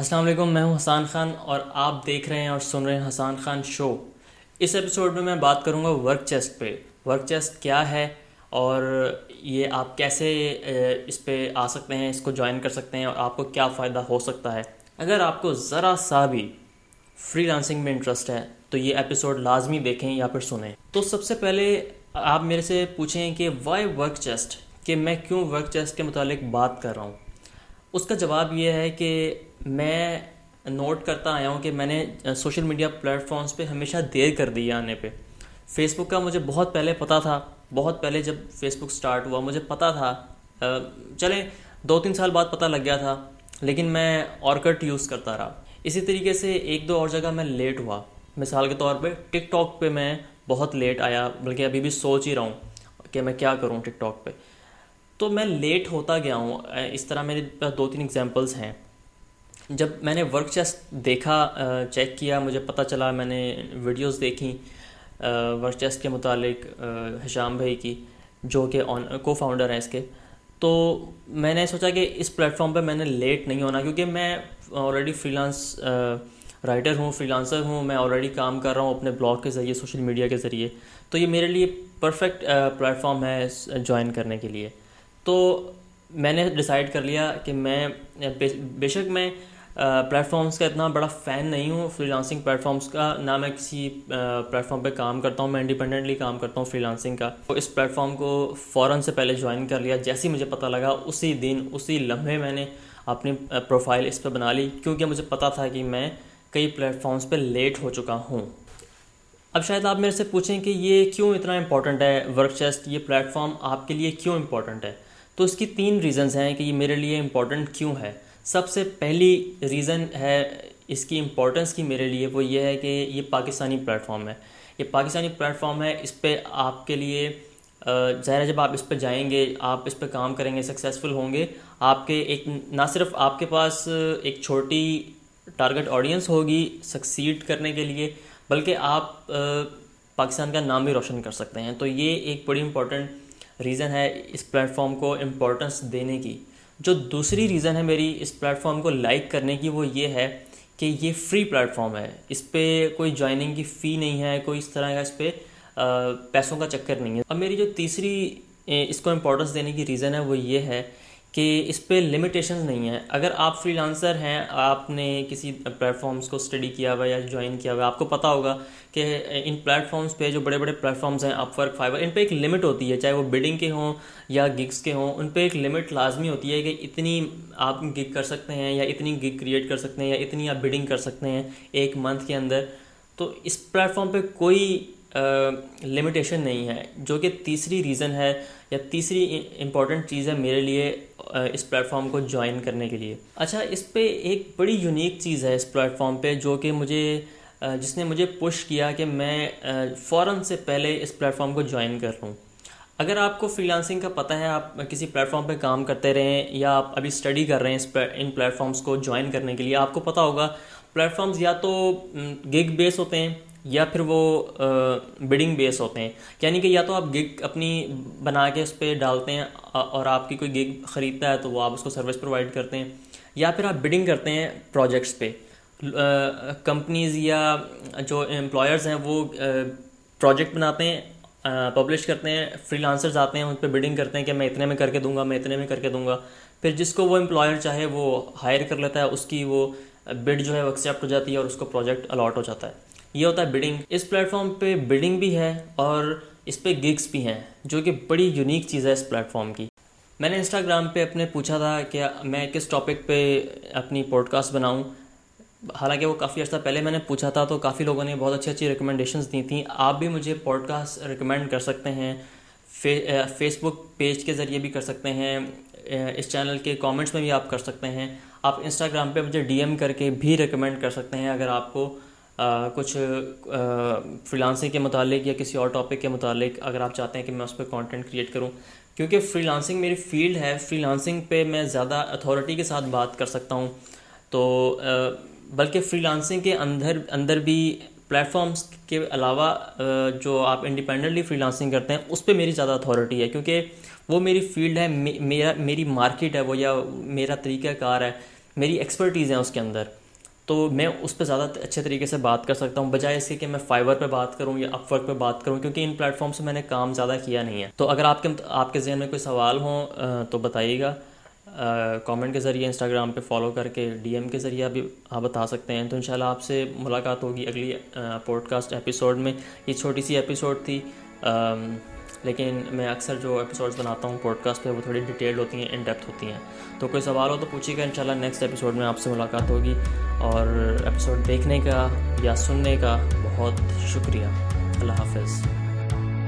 السلام علیکم، میں ہوں حسان خان اور آپ دیکھ رہے ہیں اور سن رہے ہیں حسان خان شو۔ اس ایپیسوڈ میں میں بات کروں گا ورک چیسٹ پہ۔ ورک چیسٹ کیا ہے اور یہ آپ کیسے اس پہ آ سکتے ہیں، اس کو جوائن کر سکتے ہیں اور آپ کو کیا فائدہ ہو سکتا ہے۔ اگر آپ کو ذرا سا بھی فری لانسنگ میں انٹرسٹ ہے تو یہ ایپیسوڈ لازمی دیکھیں یا پھر سنیں۔ تو سب سے پہلے آپ میرے سے پوچھیں کہ وائی ورک چیسٹ کہ میں کیوں ورک چیسٹ کے متعلق بات کر رہا ہوں؟ اس کا جواب یہ ہے کہ میں نوٹ کرتا آیا ہوں کہ میں نے سوشل میڈیا پلیٹفارمس پہ ہمیشہ دیر کر دی آنے پہ۔ فیس بک کا مجھے بہت پہلے پتہ تھا، بہت پہلے جب فیس بک سٹارٹ ہوا، مجھے پتہ تھا چلیں، دو تین سال بعد پتہ لگ گیا تھا، لیکن میں اورکٹ یوز کرتا رہا۔ اسی طریقے سے ایک دو اور جگہ میں لیٹ ہوا۔ مثال کے طور پہ ٹک ٹاک پہ میں بہت لیٹ آیا، بلکہ ابھی بھی سوچ ہی رہا ہوں کہ میں کیا کروں ٹک ٹاک پہ۔ تو میں لیٹ ہوتا گیا ہوں۔ اس طرح میرے پاس دو تین اگزامپلس ہیں۔ جب میں نے ورک چیسٹ دیکھا چیک کیا، مجھے پتہ چلا، میں نے ویڈیوز دیکھیں ورک چیسٹ کے متعلق حشام بھائی کی، جو کہ آن کو فاؤنڈر ہیں اس کے۔ تو میں نے سوچا کہ اس پلیٹفارم پہ میں نے لیٹ نہیں ہونا، کیونکہ میں آلریڈی فری لانس رائٹر ہوں فری لانسر ہوں، میں آلریڈی کام کر رہا ہوں اپنے بلاگ کے ذریعے سوشل میڈیا کے ذریعے۔ تو یہ میرے لیے پرفیکٹ پلیٹفارم ہے جوائن کرنے کے لیے۔ تو میں نے ڈیسائیڈ کر لیا کہ میں بے شک میں پلیٹفارمس کا اتنا بڑا فین نہیں ہوں فری لانسنگ پلیٹفارمس کا، نہ میں کسی پلیٹفارم پہ کام کرتا ہوں، میں انڈیپینڈنٹلی کام کرتا ہوں فری لانسنگ کا۔ تو اس پلیٹفارم کو فوراً سے پہلے جوائن کر لیا، جیسے ہی مجھے پتہ لگا، اسی دن، اسی لمحے میں نے اپنی پروفائل اس پہ بنا لی، کیونکہ مجھے پتہ تھا کہ میں کئی پلیٹفارمس پہ لیٹ ہو چکا ہوں۔ اب شاید آپ میرے سے پوچھیں کہ یہ کیوں اتنا امپورٹنٹ ہے؟ ورک چیسٹ یہ پلیٹفارم آپ کے لیے کیوں امپورٹنٹ ہے؟ تو اس کی تین ریزنز ہیں کہ یہ میرے لیے امپورٹنٹ کیوں ہے۔ سب سے پہلی ریزن ہے اس کی امپورٹنس کی میرے لیے وہ یہ ہے کہ یہ پاکستانی پلیٹفارم ہے۔ یہ پاکستانی پلیٹفارم ہے، اس پہ آپ کے لیے ظاہر جب آپ اس پہ جائیں گے، آپ اس پہ کام کریں گے سکسیزفل ہوں گے، آپ کے ایک، نہ صرف آپ کے پاس ایک چھوٹی ٹارگٹ آڈینس ہوگی سکسیڈ کرنے کے لیے، بلکہ آپ پاکستان کا نام بھی روشن کر سکتے ہیں۔ تو یہ ایک بڑی امپورٹنٹ ریزن ہے اس پلیٹفارم کو امپورٹنس دینے کی۔ جو دوسری ریزن ہے میری اس پلیٹفارم کو لائک کرنے کی وہ یہ ہے کہ یہ فری پلیٹ فارم ہے۔ اس پہ کوئی جوائننگ کی فی نہیں ہے، کوئی اس طرح کا اس پہ پیسوں کا چکر نہیں ہے۔ اب میری جو تیسری اس کو امپورٹنس دینے کی ریزن ہے وہ یہ ہے کہ اس پہ لمیٹیشنز نہیں ہیں۔ اگر آپ فری لانسر ہیں، آپ نے کسی پلیٹفارمس کو اسٹڈی کیا ہوا یا جوائن کیا ہوا، آپ کو پتہ ہوگا کہ ان پلیٹفارمس پہ جو بڑے بڑے پلیٹفارمس ہیں اپ ورک فائبر ان پہ ایک لمٹ ہوتی ہے۔ چاہے وہ بڈنگ کے ہوں یا گگس کے ہوں، ان پہ ایک لمٹ لازمی ہوتی ہے کہ اتنی آپ گگ کر سکتے ہیں یا اتنی گگ کریٹ کر سکتے ہیں یا اتنی آپ بڈنگ کر سکتے ہیں ایک منتھ کے اندر۔ تو اس پلیٹفارم پہ کوئی لمیٹیشن نہیں ہے، جو کہ تیسری ریزن ہے یا تیسری امپورٹنٹ چیز ہے میرے لیے اس پلیٹفارم کو جوائن کرنے کے لیے۔ اچھا اس پہ ایک بڑی یونیک چیز ہے اس پلیٹفارم پہ، جو کہ مجھے جس نے مجھے پش کیا کہ میں فوراً سے پہلے اس پلیٹفارم کو جوائن کر لوں۔ اگر آپ کو فری لانسنگ کا پتہ ہے، آپ کسی پلیٹفارم پہ کام کرتے رہیں یا آپ ابھی اسٹڈی کر رہے ہیں اس ان پلیٹفارمس کو جوائن کرنے کے لیے، آپ کو پتہ ہوگا پلیٹفارمز یا تو گگ بیس ہوتے ہیں یا پھر وہ بڈنگ بیس ہوتے ہیں۔ یعنی کہ یا تو آپ گگ اپنی بنا کے اس پہ ڈالتے ہیں اور آپ کی کوئی گگ خریدتا ہے تو وہ آپ اس کو سروس پرووائڈ کرتے ہیں۔ یا پھر آپ بڈنگ کرتے ہیں پروجیکٹس پہ۔ کمپنیز یا جو امپلائرز ہیں وہ پروجیکٹ بناتے ہیں پبلش کرتے ہیں فری لانسرز آتے ہیں، ان پہ بڈنگ کرتے ہیں کہ میں اتنے میں کر کے دوں گا، میں اتنے میں کر کے دوں گا۔ پھر جس کو وہ امپلائر چاہے وہ ہائر کر لیتا ہے، اس کی وہ بڈ جو ہے وہ ایکسیپٹ ہو جاتی ہے اور اس کو پروجیکٹ الاٹ ہو جاتا ہے۔ یہ ہوتا ہے بڈنگ اس پلیٹفارم پہ بڈنگ بھی ہے اور اس پہ گگس بھی ہیں، جو کہ بڑی یونیک چیز ہے اس پلیٹفارم کی. میں نے انسٹاگرام پہ اپنے پوچھا تھا کہ میں کس ٹاپک پہ اپنی پوڈ کاسٹ بناؤں. حالانکہ وہ کافی عرصہ پہلے میں نے پوچھا تھا تو کافی لوگوں نے بہت اچھی اچھی ریکمنڈیشنز دی تھیں. آپ بھی مجھے پوڈ کاسٹ ریکمینڈ کر سکتے ہیں. فیس بک پیج کے ذریعے بھی کر سکتے ہیں. اس چینل کے کامنٹس میں بھی آپ کر سکتے ہیں. آپ انسٹاگرام پہ مجھے ڈی ایم کر کے بھی ریکمینڈ کر سکتے ہیں اگر آپ کو کچھ فری لانسنگ کے متعلق یا کسی اور ٹاپک کے متعلق اگر آپ چاہتے ہیں کہ میں اس پہ کانٹینٹ کریٹ کروں، کیونکہ فری لانسنگ میری فیلڈ ہے فری لانسنگ پہ میں زیادہ اتھارٹی کے ساتھ بات کر سکتا ہوں۔ تو بلکہ فری لانسنگ کے اندر اندر بھی پلیٹفارمس کے علاوہ جو آپ انڈیپینڈنٹلی فری لانسنگ کرتے ہیں، اس پہ میری زیادہ اتھارٹی ہے، کیونکہ وہ میری فیلڈ ہے، میرا، میری مارکیٹ ہے، وہ یا میرا طریقہ کار ہے، میری ایکسپرٹیز ہیں اس کے اندر۔ تو میں اس پہ زیادہ اچھے طریقے سے بات کر سکتا ہوں، بجائے اس کے کہ میں فائبر پہ بات کروں یا اپ ورک پہ بات کروں، کیونکہ ان پلیٹ فارم سے میں نے کام زیادہ کیا نہیں ہے۔ تو اگر آپ کے آپ کے ذہن میں کوئی سوال ہوں تو بتائیے گا۔ کامنٹ کے ذریعے انسٹاگرام پہ فالو کر کے ڈی ایم کے ذریعے بھی آپ بتا سکتے ہیں۔ تو انشاءاللہ آپ سے ملاقات ہوگی اگلی پوڈ کاسٹ ایپیسوڈ میں۔ یہ چھوٹی سی ایپیسوڈ تھی۔ لیکن میں اکثر جو ایپیسوڈز بناتا ہوں پوڈ کاسٹ پہ وہ تھوڑی ڈیٹیلڈ ہوتی ہیں ان ڈیپتھ ہوتی ہیں۔ تو کوئی سوال ہو تو پوچھیے گا، انشاءاللہ نیکسٹ ایپیسوڈ میں آپ سے ملاقات ہوگی۔ اور ایپیسوڈ دیکھنے کا یا سننے کا بہت شکریہ۔ اللہ حافظ۔